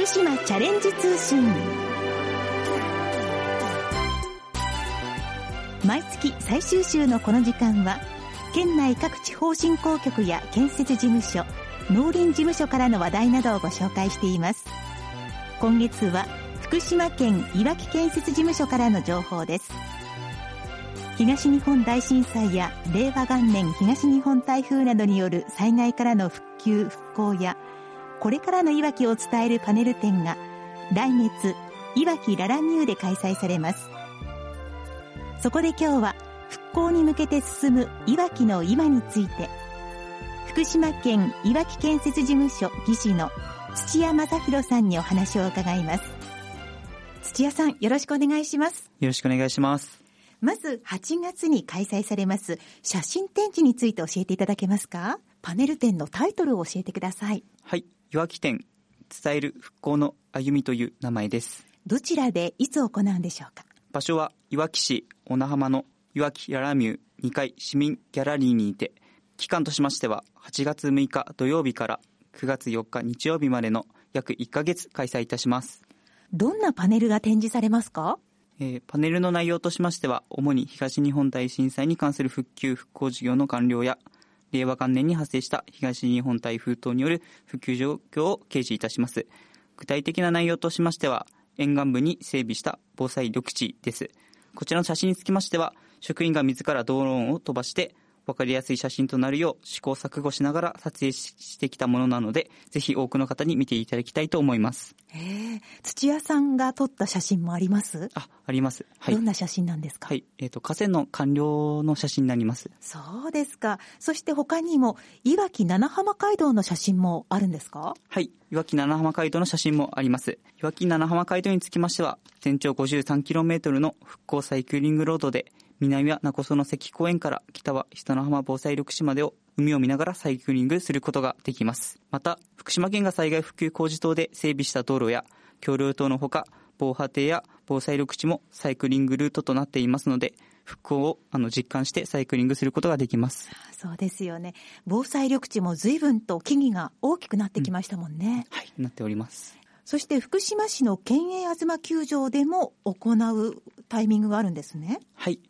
福島チャレンジ通信。毎月最終週のこの時間は県内各地方振興局や建設事務所農林事務所からの話題などをご紹介しています。今月は福島県いわき建設事務所からの情報です。東日本大震災や令和元年東日本台風などによる災害からの復旧復興やこれからのいわきを伝えるパネル展が来月いわきララミューで開催されます。そこで今日は復興に向けて進むいわきの今について福島県いわき建設事務所技師の土屋正弘さんにお話を伺います。土屋さんよろしくお願いします。よろしくお願いします。まず8月に開催されます写真展示について教えていただけますか？パネル展のタイトルを教えてください。はいいわき展伝える復興の歩みという名前です。どちらでいつ行うんでしょうか？場所はいわき市小名浜のいわきララミュー2階市民ギャラリーにて期間としましては8月6日土曜日から9月4日日曜日までの約1ヶ月開催いたします。どんなパネルが展示されますか？えー、パネルの内容としましては、主に東日本大震災に関する復旧・復興事業の完了や、令和元年に発生した東日本台風等による復旧状況を掲示いたします。具体的な内容としましては、沿岸部に整備した防災緑地です。こちらの写真につきましては、職員が自らドローンを飛ばして分かりやすい写真となるよう試行錯誤しながら撮影してきたものなので、ぜひ多くの方に見ていただきたいと思います。え土屋さんが撮った写真もあります？あ、あります。はい。どんな写真なんですか？はい。えっ、ー、と、河川の完了の写真になります。そうですか。そして他にも、いわき七浜街道の写真もあるんですか？はい。いわき七浜街道の写真もあります。いわき七浜街道につきましては、全長 53km の復興サイクリングロードで、南は名古屋の関公園から北は人の浜防災緑地までを海を見ながらサイクリングすることができます。また、福島県が災害復旧工事等で整備した道路や橋梁等のほか、防波堤や防災緑地もサイクリングルートとなっていますので、復興をあの実感してサイクリングすることができます。そうですよね。防災緑地も随分と木々が大きくなってきましたもんね。うん、はい、なっております。そして福島市の県営東球場でも行うタイミングがあるんですね。はい。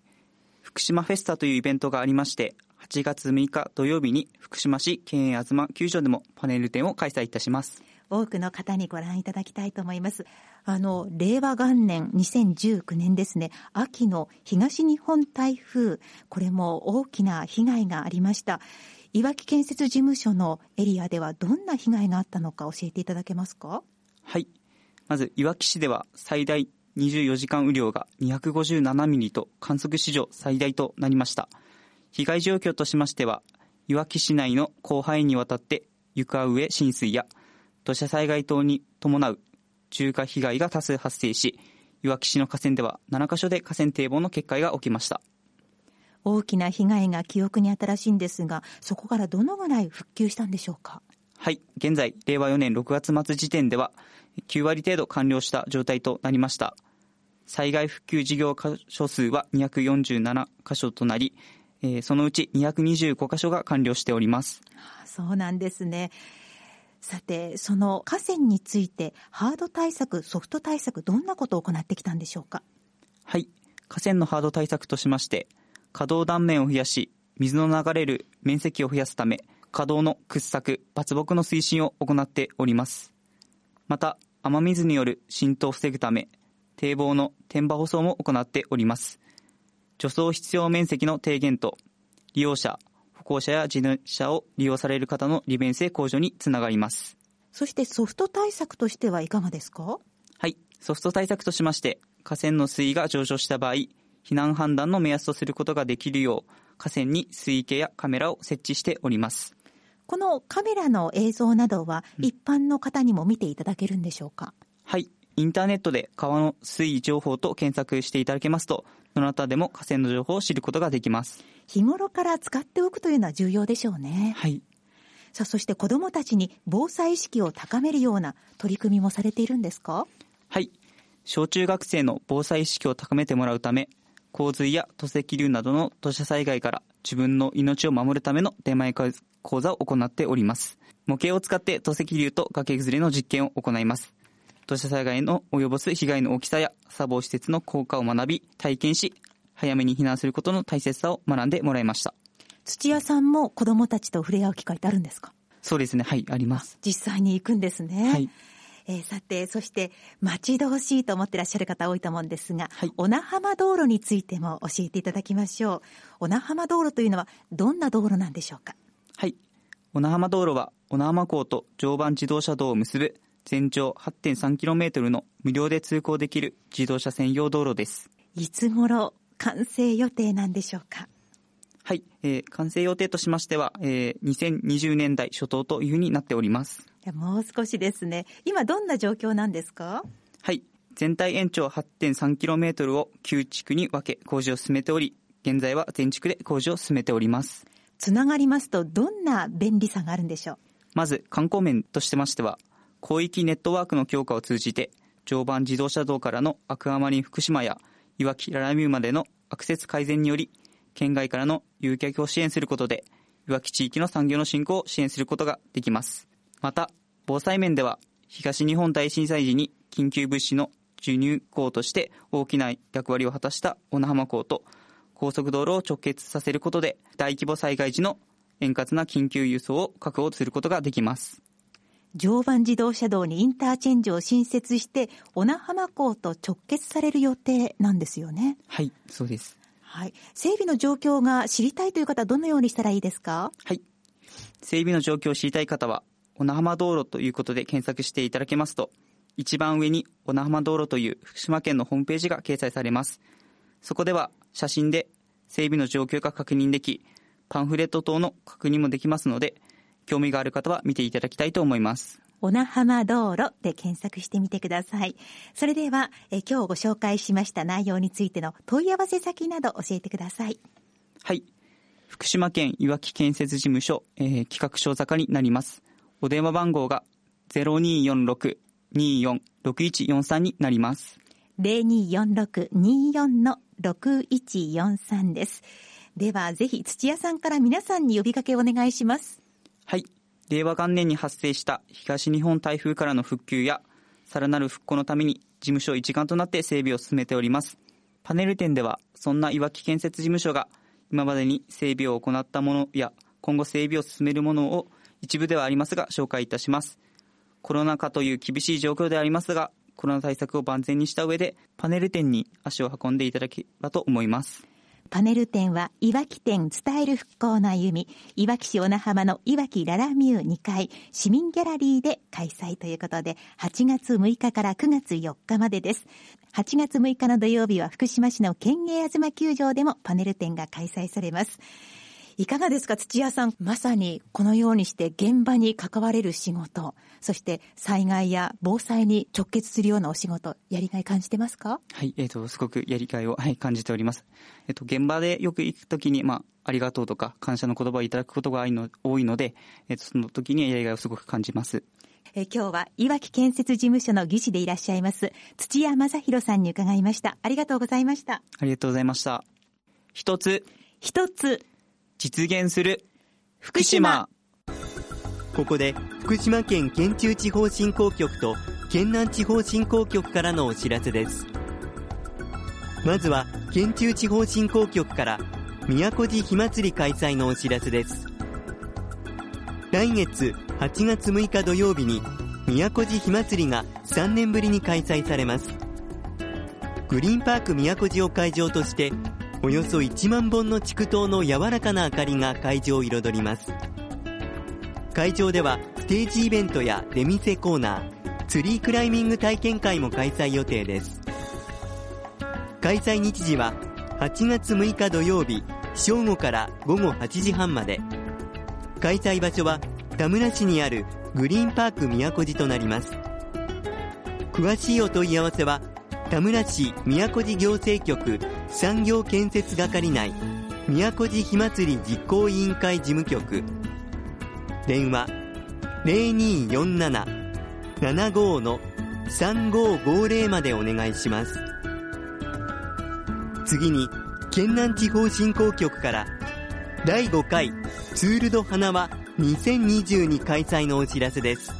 福島フェスタというイベントがありまして、8月6日土曜日に福島市県営東球場でもパネル展を開催いたします。多くの方にご覧いただきたいと思います。あの、令和元年2019年ですね、秋の東日本台風、これも大きな被害がありました。いわき建設事務所のエリアではどんな被害があったのか教えていただけますか？はい。まず、いわき市では最大24時間雨量が257ミリと観測史上最大となりました。被害状況としましては、いわき市内の広範囲にわたって床上浸水や土砂災害等に伴う重火被害が多数発生し、いわき市の河川では7カ所で河川堤防の決壊が起きました。大きな被害が記憶に新しいんですが、そこからどのぐらい復旧したんでしょうか？はい、現在、令和4年6月末時点では、9割程度完了した状態となりました。災害復旧事業箇所数は247箇所となり、えー、そのうち225箇所が完了しております。そうなんですね。さて、その河川について、ハード対策、ソフト対策、どんなことを行ってきたんでしょうか？はい。河川のハード対策としまして、可動断面を増やし、水の流れる面積を増やすため、可動の掘削、抜木の推進を行っております。また、雨水による浸透を防ぐため、堤防の天場舗装も行っております。除草必要面積の低減と、利用者、歩行者や自転車を利用される方の利便性向上につながります。そしてソフト対策としてはいかがですか？はい。ソフト対策としまして、河川の水位が上昇した場合、避難判断の目安とすることができるよう、河川に水位計やカメラを設置しております。このカメラの映像などは、一般の方にも見ていただけるんでしょうか、はい。インターネットで川の水位情報と検索していただけますと、どなたでも河川の情報を知ることができます。日頃から使っておくというのは重要でしょうね。はい。さあ、そして子どもたちに防災意識を高めるような取り組みもされているんですか？はい。小中学生の防災意識を高めてもらうため、洪水や土石流などの土砂災害から自分の命を守るための出前講座を行っております。模型を使って土石流と崖崩れの実験を行います。土砂災害の及ぼす被害の大きさや砂防施設の効果を学び、体験し、早めに避難することの大切さを学んでもらいました。土屋さんも子供たちと触れ合う機会ってあるんですか？そうですね。はい、あります。実際に行くんですね。はい。えー、さて、そして待ち遠しいと思ってらっしゃる方多いと思うんですが、はい、小名浜道路についても教えていただきましょう。小名浜道路というのはどんな道路なんでしょうか？はい。小名浜道路は小名浜港と常磐自動車道を結ぶ全長 8.3km の無料で通行できる自動車専用道路です。いつ頃完成予定なんでしょうか？はい、えー、完成予定としましては、えー、2020年代初頭というふうになっております。もう少しですね。今どんな状況なんですか？はい、全体延長 8.3km を9地区に分け工事を進めており、現在は全地区で工事を進めております。つながりますとどんな便利さがあるんでしょう？まず観光面としてましては、広域ネットワークの強化を通じて、常磐自動車道からのアクアマリン福島やいわきララミューまでのアクセス改善により、県外からの誘客を支援することで、いわき地域の産業の振興を支援することができます。また、防災面では、東日本大震災時に緊急物資の授乳港として大きな役割を果たした小名浜港と、高速道路を直結させることで、大規模災害時の円滑な緊急輸送を確保することができます。常磐自動車道にインターチェンジを新設して、小名浜港と直結される予定なんですよね。はい、そうです。はい。整備の状況が知りたいという方はどのようにしたらいいですか？はい。整備の状況を知りたい方は、小名浜道路ということで検索していただけますと、一番上に小名浜道路という福島県のホームページが掲載されます。そこでは写真で整備の状況が確認でき、パンフレット等の確認もできますので、興味がある方は見ていただきたいと思います。小名浜道路で検索してみてください。それでは、え今日ご紹介しました内容についての問い合わせ先など教えてください。はい。福島県いわき建設事務所、えー、企画書坂になります。お電話番号が0246-246143になります。6143です。では、ぜひ土屋さんから皆さんに呼びかけをお願いします。はい。令和元年に発生した東日本台風からの復旧や、さらなる復興のために事務所一丸となって整備を進めております。パネル展では、そんないわき建設事務所が今までに整備を行ったものや、今後整備を進めるものを一部ではありますが紹介いたします。コロナ禍という厳しい状況でありますが、コロナ対策を万全にした上で、パネル展に足を運んでいただければと思います。パネル展は、いわき店伝える復興の歩み、いわき市小名浜のいわきララミュー2階市民ギャラリーで開催ということで、8月6日から9月4日までです。8月6日の土曜日は福島市の県営東球場でもパネル展が開催されます。いかがですか？土屋さん。まさにこのようにして現場に関われる仕事、そして災害や防災に直結するようなお仕事、やりがい感じてますか？はい、えっ、ー、と、すごくやりがいを、はい、感じております。えっ、ー、と、現場でよく行くときに、まあ、ありがとうとか感謝の言葉をいただくことが多いので、えっ、ー、と、その時にやりがいをすごく感じます。え今日は、いわき建設事務所の技師でいらっしゃいます、土屋正宏さんに伺いました。ありがとうございました。ありがとうございました。一つ。一つ。実現する。福島。ここで福島県県中地方振興局と県南地方振興局からのお知らせです。まずは県中地方振興局から宮古寺火祭り開催のお知らせです。来月8月6日土曜日に宮古寺火祭りが3年ぶりに開催されます。グリーンパーク宮古寺を会場としておよそ1万本の竹刀の柔らかな明かりが会場を彩ります。会場ではステージイベントや出店コーナーツリークライミング体験会も開催予定です。開催日時は8月6日土曜日正午から午後8時半まで。開催場所は田村市にあるグリーンパーク宮古寺となります。詳しいお問い合わせは田村市宮古寺行政局産業建設係内宮古寺火祭り実行委員会事務局。電話0247-75の3550までお願いします。次に県南地方振興局から第5回ツールド花輪2022開催のお知らせです。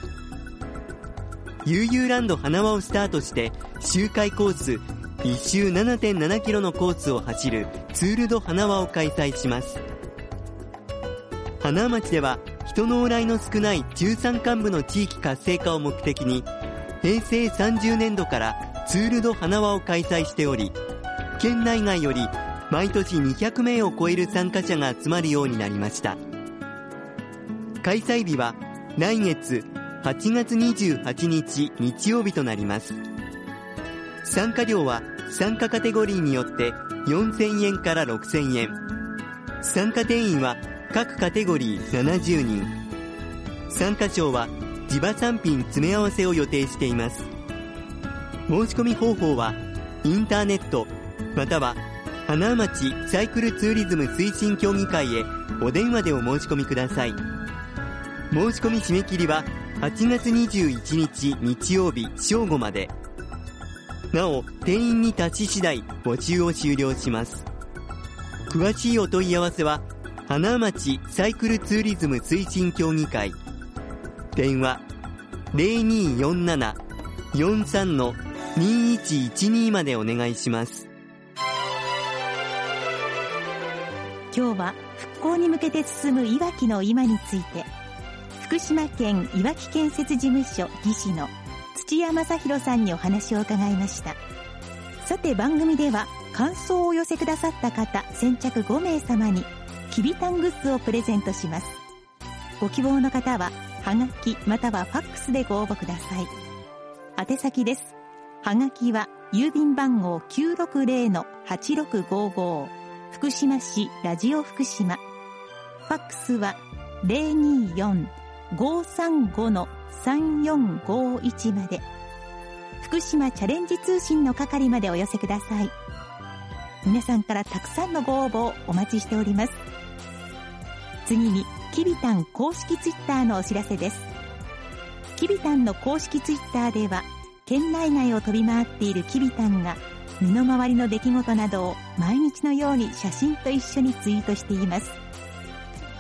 悠々ランド花輪をスタートして周回コース1周7.7キロのコースを走るツール・ド・花輪を開催します。花町では人の往来の少ない中山間部の地域活性化を目的に平成30年度からツール・ド・花輪を開催しており県内外より毎年200名を超える参加者が集まるようになりました。開催日は来月8月28日日曜日となります。参加料は参加カテゴリーによって4000円から6000円。参加定員は各カテゴリー70人。参加賞は地場産品詰め合わせを予定しています。申し込み方法はインターネットまたは花町サイクルツーリズム推進協議会へお電話でお申し込みください。申し込み締め切りは8月21日日曜日正午まで。なお定員に達し次第募集を終了します。詳しいお問い合わせは花町サイクルツーリズム推進協議会。電話0247-43-2112までお願いします。今日は復興に向けて進むいわきの今について福島県いわき建設事務所技師の土屋正宏さんにお話を伺いました。さて番組では感想をお寄せくださった方先着5名様にきびたんグッズをプレゼントします。ご希望の方ははがきまたはファックスでご応募ください。宛先です。はがきは郵便番号960-8655福島市ラジオ福島。ファックスは3451まで。福島チャレンジ通信の係までお寄せください。皆さんからたくさんのご応募をお待ちしております。次にきびたん公式ツイッターのお知らせです。きびたんの公式ツイッターでは県内外を飛び回っているきびたんが身の回りの出来事などを毎日のように写真と一緒にツイートしています。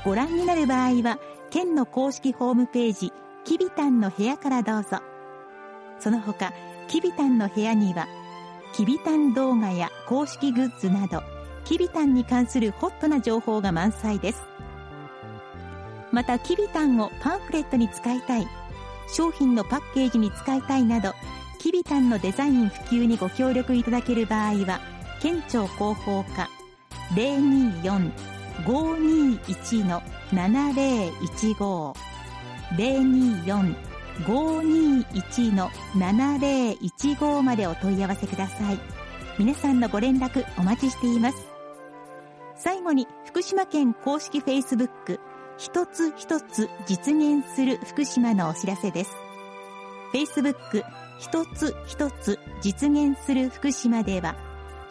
ご覧になる場合は県の公式ホームページきびたんの部屋からどうぞ。その他きびたんの部屋にはきびたん動画や公式グッズなどきびたんに関するホットな情報が満載です。またきびたんをパンフレットに使いたい商品のパッケージに使いたいなどきびたんのデザイン普及にご協力いただける場合は県庁広報課024-521-7015 024-521-7015までお問い合わせください。皆さんのご連絡お待ちしています。最後に福島県公式 Facebook 一つ一つ実現する福島のお知らせです。Facebook 一つ一つ実現する福島では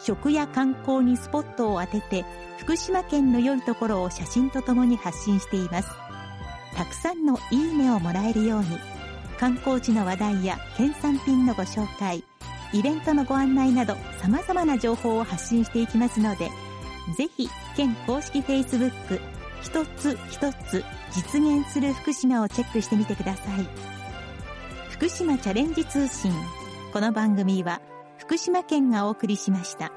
食や観光にスポットを当てて福島県の良いところを写真とともに発信しています。たくさんのいいねをもらえるように観光地の話題や県産品のご紹介イベントのご案内など様々な情報を発信していきますのでぜひ県公式 Facebook 一つ一つ実現する福島をチェックしてみてください。福島チャレンジ通信。この番組は福島県がお送りしました。